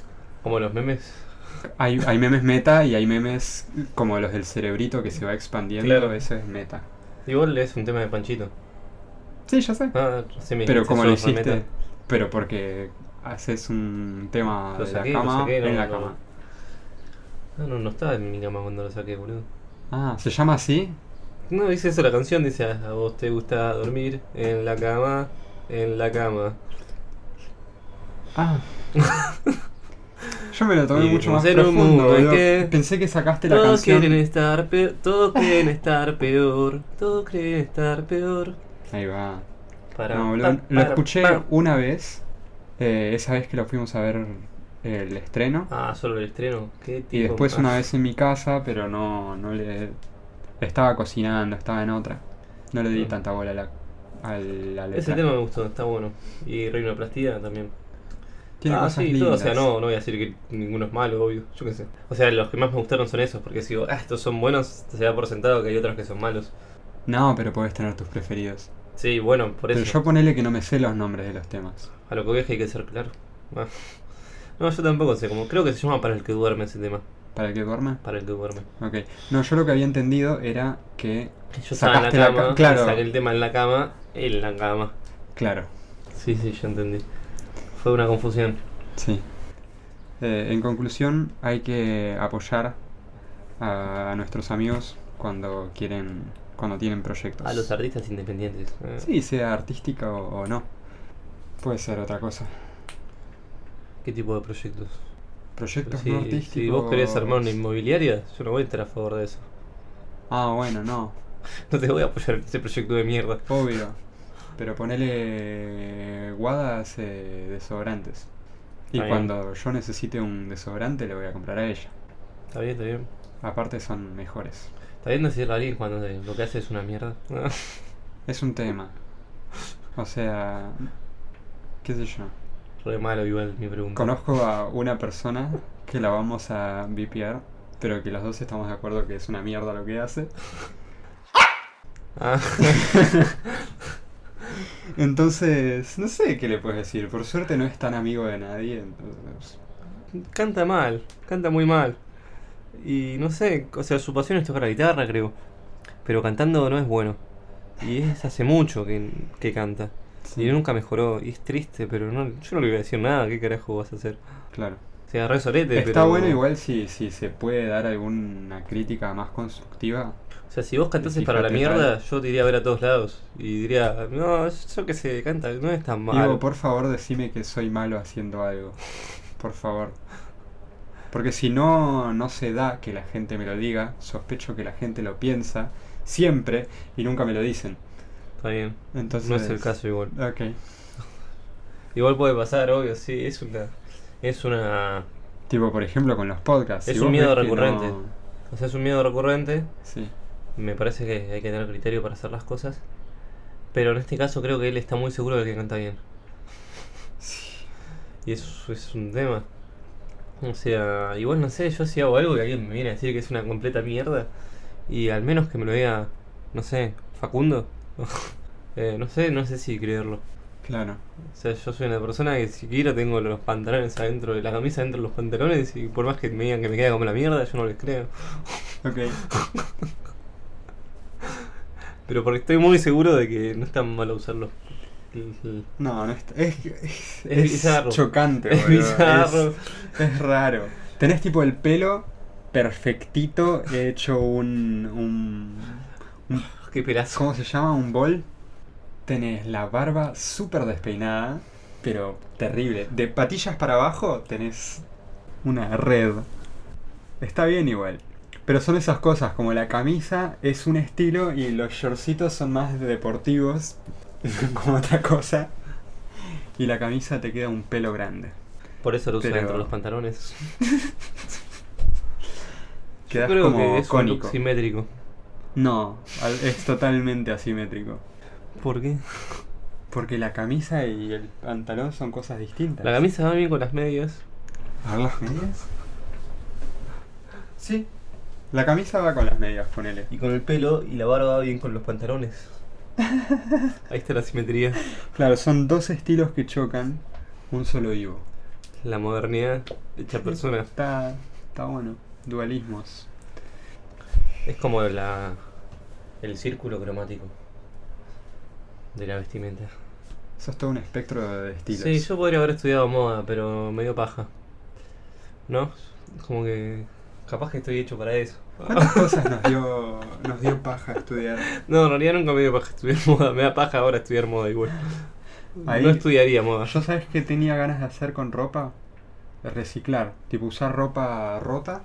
Como los memes. Hay, hay memes meta y hay memes como los del cerebrito que se va expandiendo, Claro. eso es meta. Igual es un tema de Panchito. Sí, ya sé. Ah, sí me Pero como lo hiciste, pero porque haces un tema Lo de saqué, la cama saqué, no, en la no. cama. Ah, no, no estaba en mi cama cuando lo saqué, boludo. Ah, ¿se llama así? No, dice eso la canción, dice, a vos te gusta dormir en la cama, en la cama. Ah. Yo me lo tomé Y mucho más vivimos en un profundo. que Pensé que sacaste la Todos canción. quieren estar peor, todos quieren estar peor, todos quieren estar peor. Ahí va. Para, No, lo, escuché una vez, eh, esa vez que lo fuimos a ver el estreno. Ah, solo el estreno. ¿Qué y tipo? después Ah, una vez en mi casa, pero no, no le... Estaba cocinando, estaba en otra. No le di Mm. tanta bola a la, a la letra. Ese tema me gustó, está bueno. Y Reinoplastía también. Tiene ah, cosas sí, lindas. todo. O sea, no, no voy a decir que ninguno es malo, obvio. Yo qué sé. O sea, los que más me gustaron son esos, porque si digo, ah, estos son buenos, se da por sentado que hay otros que son malos. No, pero podés tener tus preferidos. Sí, bueno, por Pero eso. yo ponele que no me sé los nombres de los temas. A lo que voy es que hay que ser claro. Ah. No, yo tampoco sé, como creo que se llama para el que duerme ese tema. ¿Para el que duerme? Para el que duerme. Ok. No, yo lo que había entendido era que Yo estaba en la cama, ca- claro. saqué el tema en la cama, en la cama. Claro, Sí, sí, yo entendí. Fue una confusión. sí. Eh, en conclusión, hay que apoyar a, a nuestros amigos cuando quieren, cuando tienen proyectos. A los artistas independientes. eh. Sí, sea artística o, o no. Puede ser otra cosa. ¿Qué tipo de proyectos? Proyectos Si, no artísticos. si vos querés armar una inmobiliaria, yo no voy a estar a favor de eso. Ah, bueno, no. No te voy a apoyar en ese proyecto de mierda. Obvio. Pero ponele. Guada hace desodorantes. Y Está bien. cuando yo necesite un desodorante, le voy a comprar a ella. Está bien, está bien. Aparte, son mejores. Está bien decirle a alguien cuando te- lo que hace es una mierda. Es un tema. O sea. ¿Qué sé yo? Re malo igual mi pregunta. Conozco a una persona que la vamos a vipiar, pero que los dos estamos de acuerdo que es una mierda lo que hace. Ah. Entonces, no sé qué le puedes decir. Por suerte no es tan amigo de nadie. Entonces, canta mal, canta muy mal. Y no sé, o sea, su pasión es tocar la guitarra, creo. Pero cantando no es bueno. Y es hace mucho que, que canta. sí, Y nunca mejoró. Y es triste, pero no, yo no le voy a decir nada. ¿Qué carajo vas a hacer? claro. O sea, re Está pero- bueno igual si, si se puede dar alguna crítica más constructiva. O sea, si vos cantases para la mierda, tal. yo te iría a ver a todos lados. Y diría, no, yo que sé, canta, no es tan mal. Digo, por favor, decime que soy malo haciendo algo. Por favor. Porque si no, no se da que la gente me lo diga, sospecho que la gente lo piensa siempre y nunca me lo dicen. Está bien. Entonces, No es el caso igual. Ok. Igual puede pasar, obvio, sí, es una. Es una. Tipo, por ejemplo, con los podcasts. Es si un miedo recurrente. no- O sea, es un miedo recurrente. Sí. Me parece que hay que tener criterio para hacer las cosas. Pero en este caso creo que él está muy seguro de que canta bien. Sí. Y eso es un tema. O sea, igual no sé, yo si hago algo y alguien me viene a decir que es una completa mierda, y al menos que me lo diga, no sé, Facundo, eh, no sé, no sé si creerlo. Claro. O sea, yo soy una persona que si quiero tengo los pantalones adentro de la camisa adentro de los pantalones y por más que me digan que me queda como la mierda, yo no les creo. Ok. Pero porque estoy muy seguro de que no es tan malo usarlo. No, no es, es, es, Es chocante, Es bizarro. Es, raro. Tenés tipo el pelo perfectito, hecho un, un, un- Qué pedazo. ¿Cómo se llama? Un bol. Tenés la barba súper despeinada, pero terrible. De patillas para abajo tenés una red. Está bien igual. Pero son esas cosas, como la camisa es un estilo y los shortcitos son más deportivos, como otra cosa. Y la camisa te queda un pelo grande. Por eso lo uso Pero- dentro de los pantalones. Yo Quedás creo como que es un cónico. look simétrico. No, es totalmente asimétrico. ¿Por qué? Porque la camisa y el pantalón son cosas distintas. La camisa va bien con las medias. ¿A ver las medias? Sí. La camisa va con las medias, ponele. Y con el pelo y la barba va bien con los pantalones. Ahí está la simetría. Claro, son dos estilos que chocan, un solo vivo. La modernidad hecha persona. Está, está bueno. Dualismos. Es como la el círculo cromático de la vestimenta. Eso es todo un espectro de estilos. Sí, yo podría haber estudiado moda, pero me dio paja. ¿No? Como que capaz que estoy hecho para eso. ¿Cuántas cosas nos dio, nos dio paja estudiar? No, en realidad nunca me dio paja estudiar moda. Me da paja ahora estudiar moda igual. Ahí- No estudiaría moda. Yo sabes qué tenía ganas de hacer con ropa? Reciclar. Tipo usar ropa rota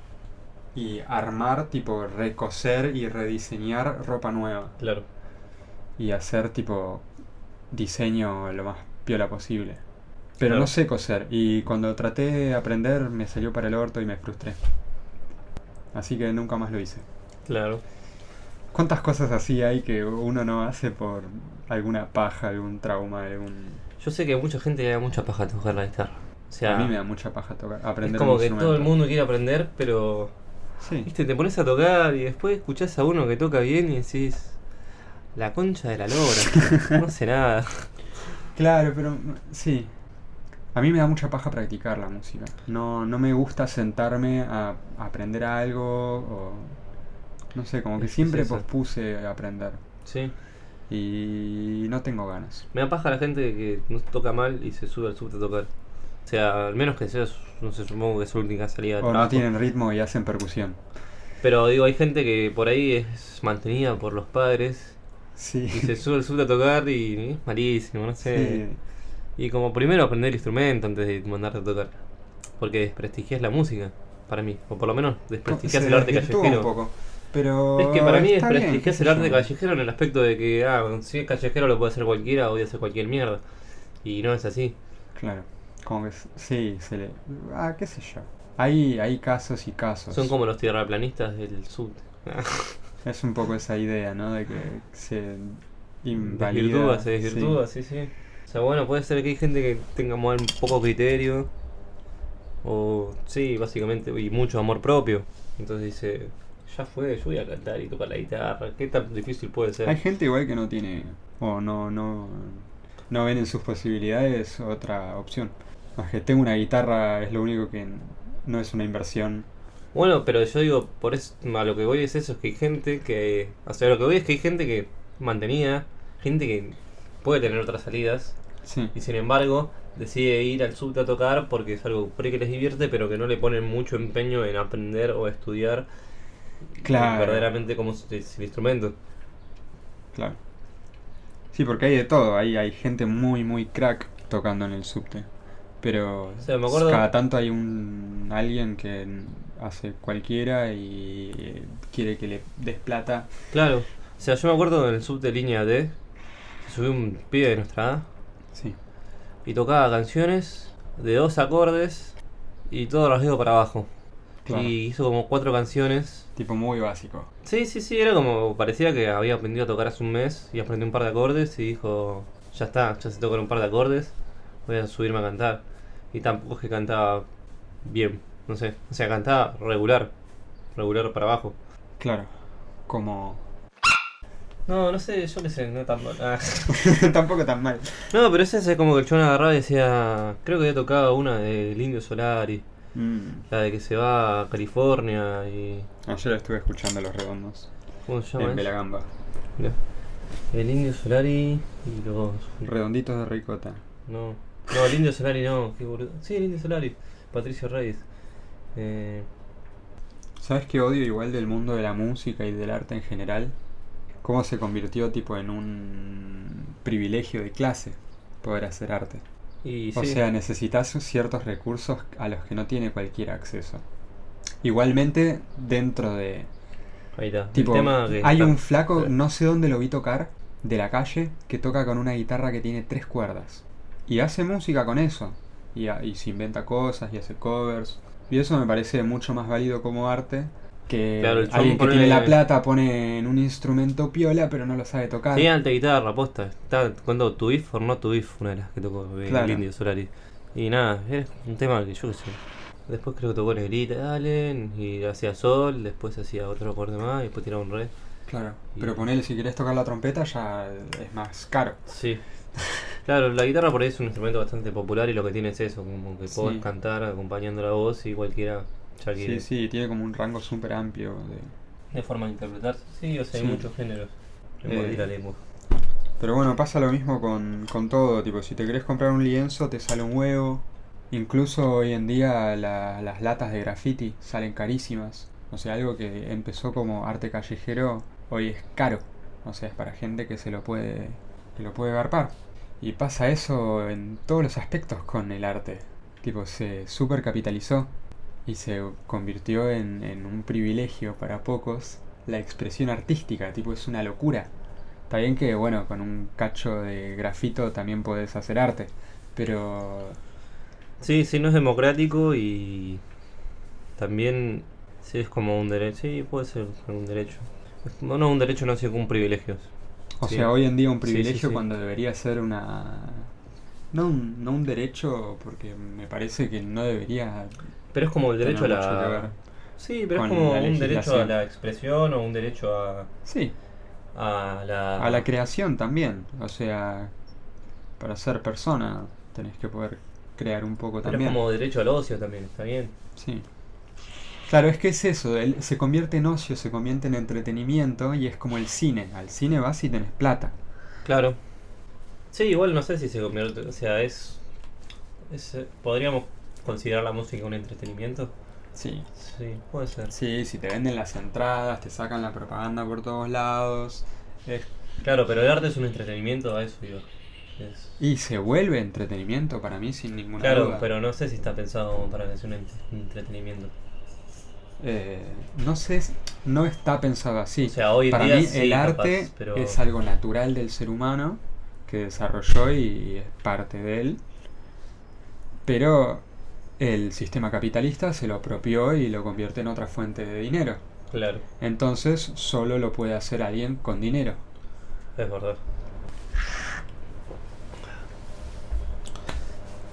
y armar, tipo recoser y rediseñar ropa nueva. Claro. y hacer tipo diseño lo más piola posible. Pero Claro. no sé coser y cuando traté de aprender me salió para el orto y me frustré. Así que nunca más lo hice. Claro. ¿Cuántas cosas así hay que uno no hace por alguna paja, algún trauma, algún... Yo sé que a mucha gente le da mucha paja tocar la guitarra. O sea, A mí me da mucha paja tocar, aprender es como que todo el mundo quiere aprender, pero Sí, Viste, te pones a tocar y después escuchás a uno que toca bien y decís, la concha de la lora, no sé nada. claro, pero sí. A mí me da mucha paja practicar la música. No, no me gusta sentarme a aprender algo o... No sé, como que siempre es eso. pospuse aprender. Sí. Y no tengo ganas. Me da paja la gente que no toca mal y se sube al subte a tocar. O sea, al menos que sea, no sé, supongo que es su única salida de O no tienen ritmo y hacen percusión. Pero digo, hay gente que por ahí es mantenida por los padres Sí. y se sube al subte a tocar y es malísimo, no sé. Y como primero aprender el instrumento antes de mandarte a tocar. Porque desprestigias la música, para mí. O por lo menos desprestigias el arte callejero. un poco. Pero Es que para mí desprestigias el arte callejero en el aspecto de que, ah, si es callejero lo puede hacer cualquiera o puede hacer cualquier mierda. Y no es así. Claro. Como que sí, se le. Ah, qué sé yo. Hay, hay casos y casos. Son como los tierraplanistas del sur. Es un poco esa idea, ¿no? De que se invalida. Desvirtúa, se sí. desvirtúa, sí. sí, sea, bueno, puede ser que hay gente que tenga un poco criterio. O, sí, básicamente, y mucho amor propio. Entonces dice, ya fue, yo voy a cantar y tocar la guitarra. ¿Qué tan difícil puede ser? Hay gente igual que no tiene. O no, no. No ven en sus posibilidades otra opción. Más que tengo una guitarra es lo único que no es una inversión. Bueno, pero yo digo, por eso, a lo que voy es eso, es que hay gente que... O sea, lo que voy es que hay gente que mantenida, gente que puede tener otras salidas, Sí. y sin embargo decide ir al subte a tocar porque es algo por que les divierte, pero que no le ponen mucho empeño en aprender o estudiar Claro. verdaderamente cómo es es el instrumento. Claro. Sí, porque hay de todo. Hay, hay gente muy, muy crack tocando en el subte. Pero O sea, me acuerdo- cada tanto hay un alguien que hace cualquiera y quiere que le des plata. Claro, o sea, yo me acuerdo en el subte línea D, se subió un pibe de nuestra edad Sí. y tocaba canciones de dos acordes y todo rasgueo para abajo. Claro. Y hizo como cuatro canciones. Tipo muy básico. Sí, sí, sí, era como, parecía que había aprendido a tocar hace un mes y aprendió un par de acordes y dijo, ya está, ya sé tocar un par de acordes, voy a subirme a cantar. Y tampoco es que cantaba bien, no sé, o sea, cantaba regular, regular para abajo. Claro. Como. No, no sé, yo qué sé, no tan mal. Ah. Tampoco tan mal. No, pero ese es como que el chabón agarraba y decía, creo que había tocado una del Indio Solari, Mm. la de que se va a California y... Ayer estuve escuchando Los Redondos. ¿Cómo se llama? En? Belagamba. Mirá. El Indio Solari y los... Redonditos de ricota. No, no, el Indio Solari no, qué boludo. Sí, el Indio Solari, Patricio Reyes. Eh, ¿Sabes qué odio igual del mundo de la música y del arte en general? Cómo se convirtió tipo en un privilegio de clase poder hacer arte. y O sí, sea, necesitas ciertos recursos a los que no tiene cualquier acceso. Igualmente, dentro de... ahí está. Tipo, el tema que hay está- un flaco, no sé dónde lo vi tocar, de la calle, que toca con una guitarra que tiene tres cuerdas. Y hace música con eso. Y, y se inventa cosas y hace covers. Y eso me parece mucho más válido como arte que Claro, el alguien que tiene la plata pone en un instrumento piola pero no lo sabe tocar. Sí, alta guitarra, posta. Está cuando To If or Not To If, una de las que tocó de Claro. el Indio Solari. Y nada, es un tema que yo qué sé. Después creo que tocó Negrita, Allen, y hacía Sol, después hacía otro acorde más, y después tiraba un re. Claro, Y- pero ponele si querés tocar la trompeta ya es más caro. Sí. Claro, la guitarra por ahí es un instrumento bastante popular y lo que tiene es eso, como que Sí. podés cantar acompañando la voz y cualquiera ya. Sí, sí, tiene como un rango súper amplio de... De forma de interpretarse. Sí, o sea, Sí. hay muchos géneros. En Eh, de la lengua. Pero bueno, pasa lo mismo con, con todo, tipo, si te querés comprar un lienzo te sale un huevo. Incluso hoy en día la- las latas de graffiti salen carísimas. O sea, algo que empezó como arte callejero hoy es caro. O sea, es para gente que se lo puede que lo puede garpar. Y pasa eso en todos los aspectos con el arte. Tipo, se supercapitalizó y se convirtió en, en un privilegio para pocos la expresión artística. Tipo, es una locura. Está bien que, bueno, con un cacho de grafito también podés hacer arte, pero Sí, sí, no es democrático y también sí es como un derecho. Sí, puede ser un derecho. No, no un derecho, no, sino como un privilegio. O Sí. sea, hoy en día un sí, privilegio sí. cuando debería ser una... No un, no un derecho, porque me parece que no debería... Pero es como el derecho a la. Sí, pero es como un derecho a la expresión o un derecho a, Sí, a la. a la creación también. O sea, para ser persona tenés que poder crear un poco Pero también. es como derecho al ocio también, está bien. Sí. Claro, es que es eso, el- se convierte en ocio, se convierte en entretenimiento y es como el cine. Al cine vas y tenés plata. Claro. Sí, igual no sé si se convierte. O sea, es. es eh, ¿Podríamos considerar la música un entretenimiento? Sí. Sí, puede ser. Sí, si te venden las entradas, te sacan la propaganda por todos lados. es- Claro, pero el arte es un entretenimiento, a eso. Es- y se vuelve entretenimiento para mí sin ninguna Claro, duda. pero no sé si está pensado para que sea un ent- un entretenimiento. Eh, no sé, no está pensado así. O sea, hoy para día mí sí, el capaz, arte pero- es algo natural del ser humano que desarrolló y es parte de él. Pero el sistema capitalista se lo apropió y lo convierte en otra fuente de dinero. Claro, Entonces solo lo puede hacer alguien con dinero. es verdad.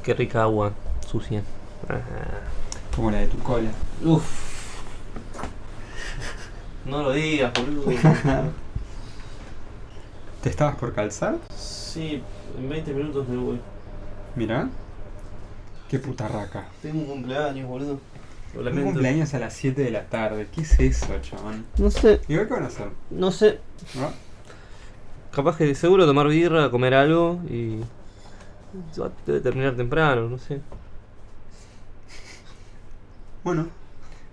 Qué rica agua sucia. Ah. Como la de tu cola. Uf. No lo digas, boludo. ¿Te estabas por calzar? sí, en 20 minutos me voy. Mirá. Qué puta raca. Tengo un cumpleaños, boludo. Lo Un cumpleaños a las 7 de la tarde. ¿Qué es eso, chabón? No sé, Igual que van a hacer, no sé. ¿no? Capaz que seguro tomar birra, comer algo y. va- Debe terminar temprano, no sé. Bueno,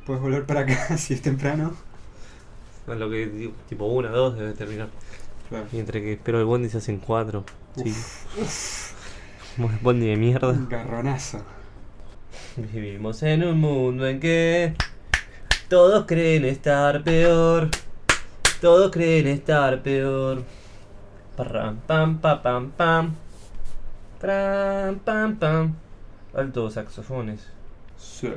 puedes volver para acá si es temprano. A lo que digo, tipo una, dos debe terminar. Claro. Y entre que espero el bondi se hacen cuatro. Sí. Bondi de mierda. Un garronazo. Vivimos en un mundo en que todos creen estar peor. Todos creen estar peor. Parram, pam, pa, pam, pam. Pram, pam, pam. Altos saxofones. Sí.